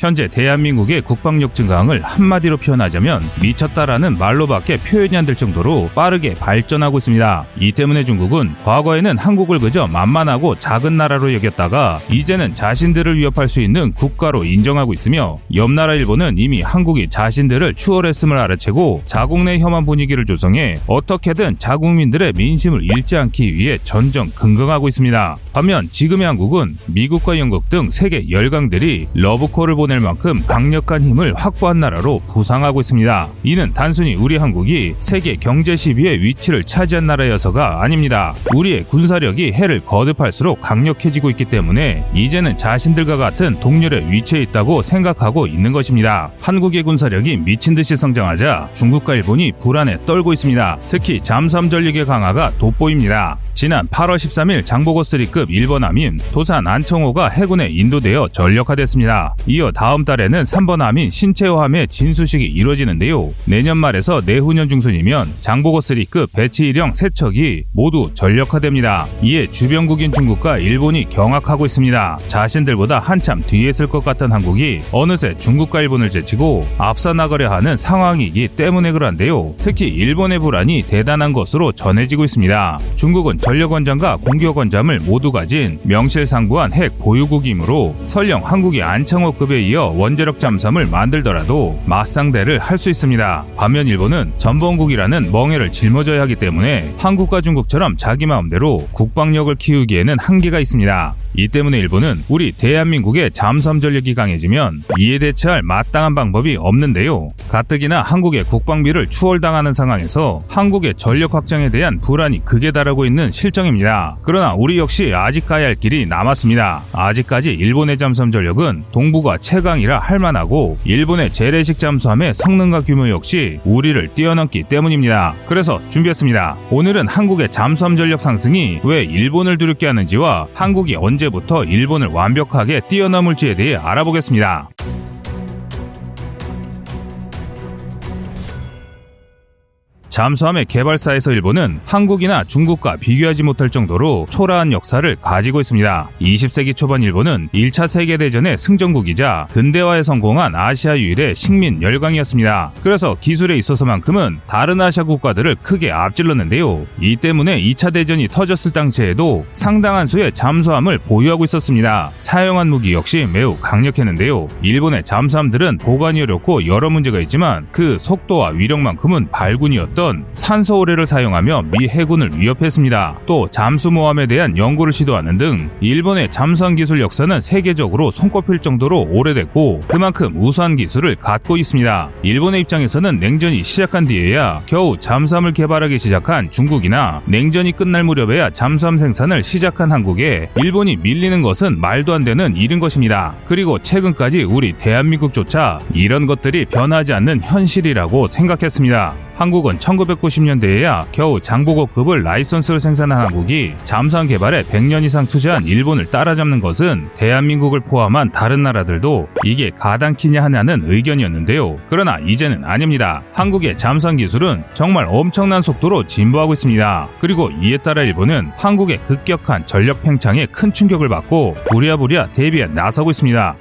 현재 대한민국의 국방력 증강을 한마디로 표현하자면 미쳤다라는 말로밖에 표현이 안 될 정도로 빠르게 발전하고 있습니다. 이 때문에 중국은 과거에는 한국을 그저 만만하고 작은 나라로 여겼다가 이제는 자신들을 위협할 수 있는 국가로 인정하고 있으며 옆나라 일본은 이미 한국이 자신들을 추월했음을 알아채고 자국 내 혐한 분위기를 조성해 어떻게든 자국민들의 민심을 잃지 않기 위해 전전긍긍하고 있습니다. 반면 지금의 한국은 미국과 영국 등 세계 열강들이 러브콜을 보낼 만큼 강력한 힘을 확보한 나라로 부상하고 있습니다. 이는 단순히 우리 한국이 세계 경제 시비의 위치를 차지한 나라여서가 아닙니다. 우리의 군사력이 해를 거듭할수록 강력해지고 있기 때문에 이제는 자신들과 같은 동렬의 위치에 있다고 생각하고 있는 것입니다. 한국의 군사력이 미친 듯이 성장하자 중국과 일본이 불안에 떨고 있습니다. 특히 잠수함 전력의 강화가 돋보입니다. 지난 8월 13일 장보고 3급 일본 함인 도산 안청호가 해군에 인도되어 전력화됐습니다. 이어 다음 달에는 3번 함인 신체호함의 진수식이 이뤄지는데요. 내년 말에서 내후년 중순이면 장보고 3급 배치 1형 세척이 모두 전력화됩니다. 이에 주변국인 중국과 일본이 경악하고 있습니다. 자신들보다 한참 뒤에 있을 것 같던 한국이 어느새 중국과 일본을 제치고 앞서 나가려 하는 상황이기 때문에 그런데요. 특히 일본의 불안이 대단한 것으로 전해지고 있습니다. 중국은 전력 원장과 공격 원장을 모두 가진 명실상부한 핵 보유국이므로 설령 한국이 안창호급 에 이어 원자력 잠수함을 만들더라도 맞상대를 할 수 있습니다. 반면 일본은 전범국이라는 멍해를 짊어져야 하기 때문에 한국과 중국처럼 자기 마음대로 국방력을 키우기에는 한계가 있습니다. 이 때문에 일본은 우리 대한민국의 잠수함 전력이 강해지면 이에 대처할 마땅한 방법이 없는데요. 가뜩이나 한국의 국방비를 추월당하는 상황에서 한국의 전력 확장에 대한 불안이 극에 달하고 있는 실정입니다. 그러나 우리 역시 아직 가야 할 길이 남았습니다. 아직까지 일본의 잠수함 전력은 동북아 최강이라 할 만하고 일본의 재래식 잠수함의 성능과 규모 역시 우리를 뛰어넘기 때문입니다. 그래서 준비했습니다. 오늘은 한국의 잠수함 전력 상승이 왜 일본을 두렵게 하는지와 한국이 언제 부터 일본을 완벽하게 뛰어넘을지에 대해 알아보겠습니다. 잠수함의 개발사에서 일본은 한국이나 중국과 비교하지 못할 정도로 초라한 역사를 가지고 있습니다. 20세기 초반 일본은 1차 세계대전의 승전국이자 근대화에 성공한 아시아 유일의 식민 열강이었습니다. 그래서 기술에 있어서만큼은 다른 아시아 국가들을 크게 앞질렀는데요. 이 때문에 2차 대전이 터졌을 당시에도 상당한 수의 잠수함을 보유하고 있었습니다. 사용한 무기 역시 매우 강력했는데요. 일본의 잠수함들은 보관이 어렵고 여러 문제가 있지만 그 속도와 위력만큼은 발군이었던 있었던 산소 오래를 사용하며 미 해군을 위협했습니다. 또 잠수모함에 대한 연구를 시도하는 등 일본의 잠수함 기술 역사는 세계적으로 손꼽힐 정도로 오래됐고 그만큼 우수한 기술을 갖고 있습니다. 일본의 입장에서는 냉전이 시작한 뒤에야 겨우 잠수함을 개발하기 시작한 중국이나 냉전이 끝날 무렵에야 잠수함 생산을 시작한 한국에 일본이 밀리는 것은 말도 안 되는 일인 것입니다. 그리고 최근까지 우리 대한민국조차 이런 것들이 변하지 않는 현실이라고 생각했습니다. 한국은 1990년대에야 겨우 장보고급을 라이선스를 생산한 한국이 잠수함 개발에 100년 이상 투자한 일본을 따라잡는 것은 대한민국을 포함한 다른 나라들도 이게 가당키냐 하냐는 의견이었는데요. 그러나 이제는 아닙니다. 한국의 잠수함 기술은 정말 엄청난 속도로 진보하고 있습니다. 그리고 이에 따라 일본은 한국의 급격한 전력 팽창에 큰 충격을 받고 부랴부랴 대비에 나서고 있습니다.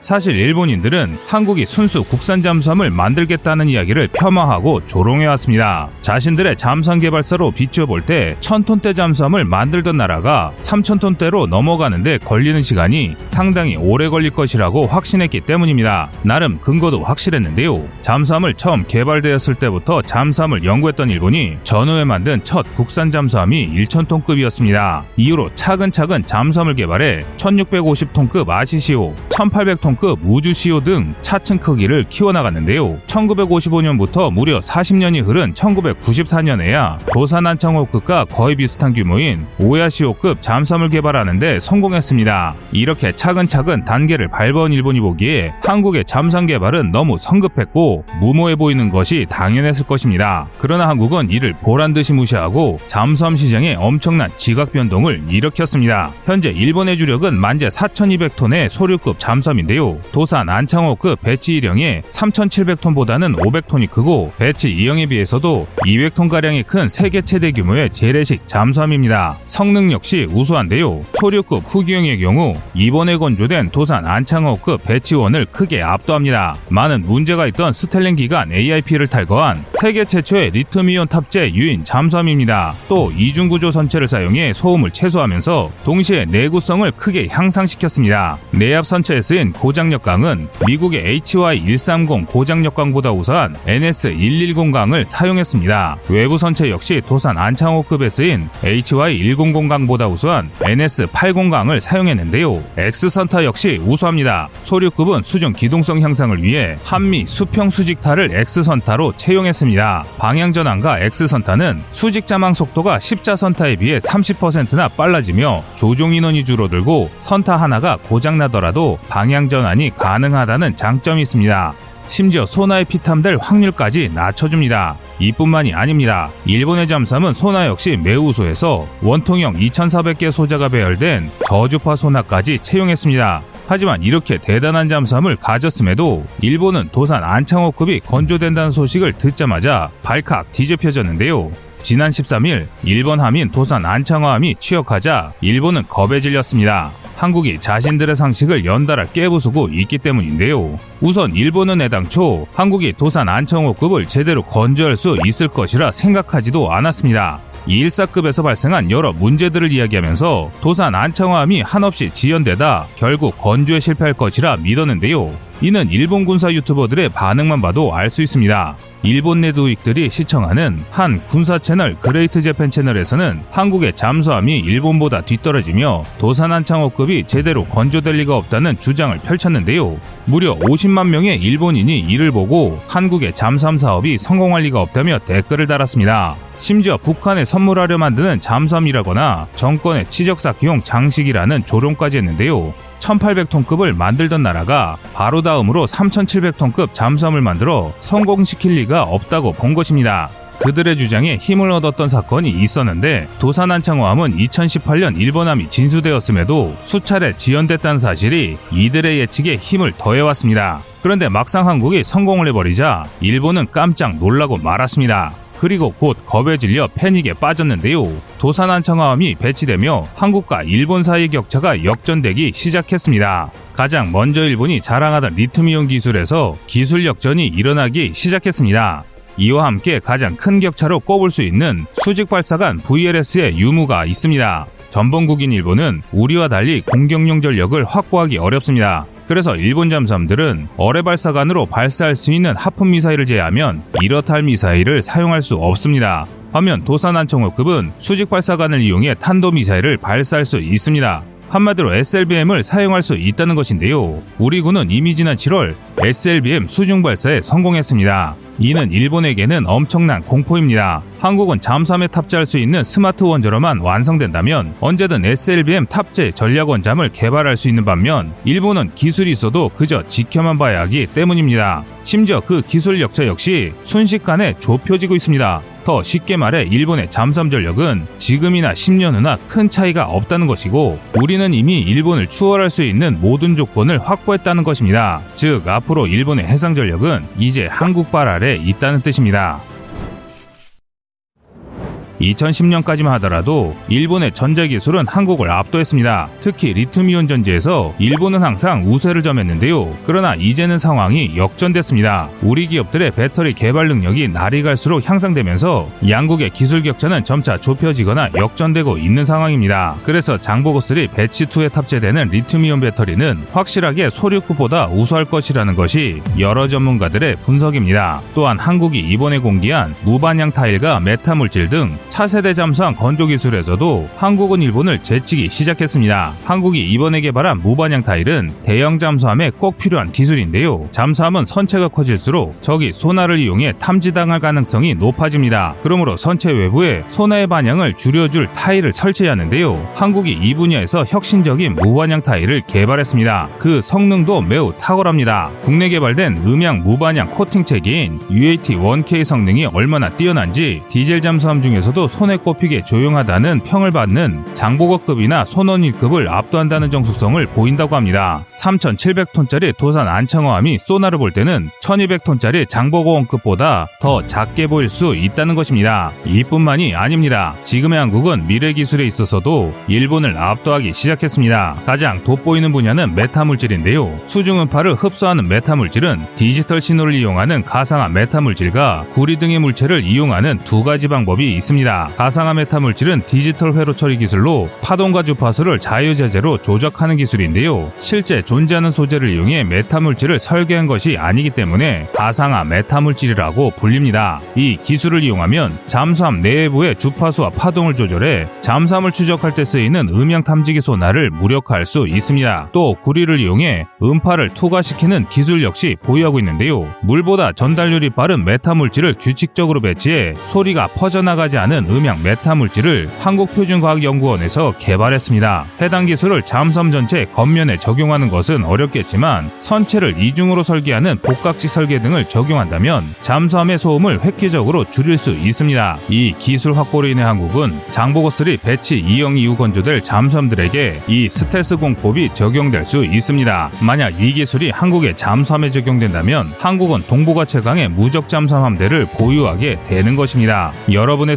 사실 일본인들은 한국이 순수 국산 잠수함을 만들겠다는 이야기를 폄하하고 조롱해왔습니다. 자신들의 잠수함 개발사로 비추어볼 때 1000톤대 잠수함을 만들던 나라가 3000톤대로 넘어가는데 걸리는 시간이 상당히 오래 걸릴 것이라고 확신했기 때문입니다. 나름 근거도 확실했는데요. 잠수함을 처음 개발되었을 때부터 잠수함을 연구했던 일본이 전후에 만든 첫 국산 잠수함이 1000톤급이었습니다. 이후로 차근차근 잠수함을 개발해 1650톤급 아시시오, 1800톤 톤급 우주 시오 등 차층 크기를 키워나갔는데요. 1955년부터 무려 40년이 흐른 1994년에야 도산 안창호급과 거의 비슷한 규모인 오야시오급 잠수함을 개발하는데 성공했습니다. 이렇게 차근차근 단계를 밟아온 일본이 보기에 한국의 잠수함 개발은 너무 성급했고 무모해 보이는 것이 당연했을 것입니다. 그러나 한국은 이를 보란 듯이 무시하고 잠수함 시장에 엄청난 지각 변동을 일으켰습니다. 현재 일본의 주력은 만재 4,200톤의 소류급 잠수함인데요. 있는데요. 도산 안창호급 Batch 1형의 3,700톤보다는 500톤이 크고 Batch 2형에 비해서도 200톤가량이 큰 세계 최대 규모의 재래식 잠수함입니다. 성능 역시 우수한데요. 소류급 후기형의 경우 이번에 건조된 도산 안창호급 Batch one을 크게 압도합니다. 많은 문제가 있던 스털링 기관 AIP를 탈거한 세계 최초의 리튬이온 탑재 유인 잠수함입니다. 또 이중구조 선체를 사용해 소음을 최소화하면서 동시에 내구성을 크게 향상시켰습니다. 내압 선체에 쓰인 고 장력강은 미국의 HY130 고장력강보다 우수한 NS110강을 사용했습니다. 외부 선체 역시 도산 안창호급에 쓰인 HY100강보다 우수한 NS80강을 사용했는데요. X선타 역시 우수합니다. 소류급은 수중 기동성 향상을 위해 한미 수평 수직타를 X선타로 채용했습니다. 방향전환과 X선타는 수직 자망 속도가 십자선타에 비해 30%나 빨라지며 조종 인원이 줄어들고 선타 하나가 고장나더라도 방향 전환이 가능하다는 장점이 있습니다. 심지어 소나에 피탐될 확률까지 낮춰줍니다. 이뿐만이 아닙니다. 일본의 잠수함은 소나 역시 매우 우수해서 원통형 2400개 소자가 배열된 저주파 소나까지 채용했습니다. 하지만 이렇게 대단한 잠수함을 가졌음에도 일본은 도산 안창호급이 건조된다는 소식을 듣자마자 발칵 뒤집혀졌는데요. 지난 13일 일본 함인 도산 안창호함이 취역하자 일본은 겁에 질렸습니다. 한국이 자신들의 상식을 연달아 깨부수고 있기 때문인데요. 우선 일본은 애당초 한국이 도산 안창호급을 제대로 건조할 수 있을 것이라 생각하지도 않았습니다. 일사급에서 발생한 여러 문제들을 이야기하면서 도산 안창호함이 한없이 지연되다 결국 건조에 실패할 것이라 믿었는데요. 이는 일본 군사 유튜버들의 반응만 봐도 알 수 있습니다. 일본 내 우익들이 시청하는 한 군사 채널 Great Japan 채널에서는 한국의 잠수함이 일본보다 뒤떨어지며 도산 안창호급이 제대로 건조될 리가 없다는 주장을 펼쳤는데요. 무려 50만 명의 일본인이 이를 보고 한국의 잠수함 사업이 성공할 리가 없다며 댓글을 달았습니다. 심지어 북한에 선물하려 만드는 잠수함이라거나 정권의 치적쌓기용 장식이라는 조롱까지 했는데요. 1800톤급을 만들던 나라가 바로 다음으로 3700톤급 잠수함을 만들어 성공시킬 리가 없다고 본 것입니다. 그들의 주장에 힘을 얻었던 사건이 있었는데 도산안창호함은 2018년 일본함이 진수되었음에도 수차례 지연됐다는 사실이 이들의 예측에 힘을 더해왔습니다. 그런데 막상 한국이 성공을 해버리자 일본은 깜짝 놀라고 말았습니다. 그리고 곧 겁에 질려 패닉에 빠졌는데요. 도산안창호함이 배치되며 한국과 일본 사이의 격차가 역전되기 시작했습니다. 가장 먼저 일본이 자랑하던 리튬이온 기술에서 기술 역전이 일어나기 시작했습니다. 이와 함께 가장 큰 격차로 꼽을 수 있는 수직 발사관 VLS의 유무가 있습니다. 전범국인 일본은 우리와 달리 공격용 전력을 확보하기 어렵습니다. 그래서 일본 잠수함들은 어뢰 발사관으로 발사할 수 있는 하품 미사일을 제외하면 할 미사일을 사용할 수 없습니다. 반면 도산안청호급은 수직 발사관을 이용해 탄도 미사일을 발사할 수 있습니다. 한마디로 SLBM을 사용할 수 있다는 것인데요. 우리 군은 이미 지난 7월 SLBM 수중 발사에 성공했습니다. 이는 일본에게는 엄청난 공포입니다. 한국은 잠수함에 탑재할 수 있는 스마트 원자로만 완성된다면 언제든 SLBM 탑재 전략 원잠을 개발할 수 있는 반면 일본은 기술이 있어도 그저 지켜만 봐야 하기 때문입니다. 심지어 그 기술 역차 역시 순식간에 좁혀지고 있습니다. 더 쉽게 말해 일본의 잠수함 전력은 지금이나 10년 후나 큰 차이가 없다는 것이고 우리는 이미 일본을 추월할 수 있는 모든 조건을 확보했다는 것입니다. 즉 앞으로 일본의 해상 전력은 이제 한국발 아래 있다는 뜻입니다. 2010년까지만 하더라도 일본의 전자 기술은 한국을 압도했습니다. 특히 리튬이온 전지에서 일본은 항상 우세를 점했는데요. 그러나 이제는 상황이 역전됐습니다. 우리 기업들의 배터리 개발 능력이 날이 갈수록 향상되면서 양국의 기술 격차는 점차 좁혀지거나 역전되고 있는 상황입니다. 그래서 장보고3 배치2에 탑재되는 리튬이온 배터리는 확실하게 소류급보다 우수할 것이라는 것이 여러 전문가들의 분석입니다. 또한 한국이 이번에 공개한 무반향 타일과 메타 물질 등 차세대 잠수함 건조 기술에서도 한국은 일본을 제치기 시작했습니다. 한국이 이번에 개발한 무반향 타일은 대형 잠수함에 꼭 필요한 기술인데요. 잠수함은 선체가 커질수록 적의 소나를 이용해 탐지당할 가능성이 높아집니다. 그러므로 선체 외부에 소나의 반향을 줄여줄 타일을 설치하는데요. 한국이 이 분야에서 혁신적인 무반향 타일을 개발했습니다. 그 성능도 매우 탁월합니다. 국내 개발된 음향 무반향 코팅 체계인 UAT-1K 성능이 얼마나 뛰어난지 디젤 잠수함 중에서도 보아도 손에 꼽히게 조용하다는 평을 받는 장보고급이나 손원일급을 압도한다는 정숙성을 보인다고 합니다. 3,700톤짜리 도산 안창호함이 소나를 볼 때는 1,200톤짜리 장보고원급보다 더 작게 보일 수 있다는 것입니다. 이뿐만이 아닙니다. 지금의 한국은 미래 기술에 있어서도 일본을 압도하기 시작했습니다. 가장 돋보이는 분야는 메타물질인데요. 수중음파를 흡수하는 메타물질은 디지털 신호를 이용하는 가상화 메타물질과 구리 등의 물체를 이용하는 두 가지 방법이 있습니다. 가상화 메타물질은 디지털 회로 처리 기술로 파동과 주파수를 자유자재로 조작하는 기술인데요. 실제 존재하는 소재를 이용해 메타물질을 설계한 것이 아니기 때문에 가상화 메타물질이라고 불립니다. 이 기술을 이용하면 잠수함 내부의 주파수와 파동을 조절해 잠수함을 추적할 때 쓰이는 음향 탐지기 소나를 무력화할 수 있습니다. 또 구리를 이용해 음파를 투과시키는 기술 역시 보유하고 있는데요. 물보다 전달률이 빠른 메타물질을 규칙적으로 배치해 소리가 퍼져나가지 않은 음향 메타 물질을 한국표준과학연구원에서 개발했습니다. 해당 기술을 잠수함 전체 겉면에 적용하는 것은 어렵겠지만 선체를 이중으로 설계하는 복각식 설계 등을 적용한다면 잠수함의 소음을 획기적으로 줄일 수 있습니다. 이 기술 확보로 인해 한국은 장보고3 Batch 2형 이후 건조될 잠수함들에게 이 스텔스 공법이 적용될 수 있습니다. 만약 이 기술이 한국의 잠수함에 적용된다면 한국은 동북아 최강의 무적 잠수함 함대를 보유하게 되는 것입니다. 여러분의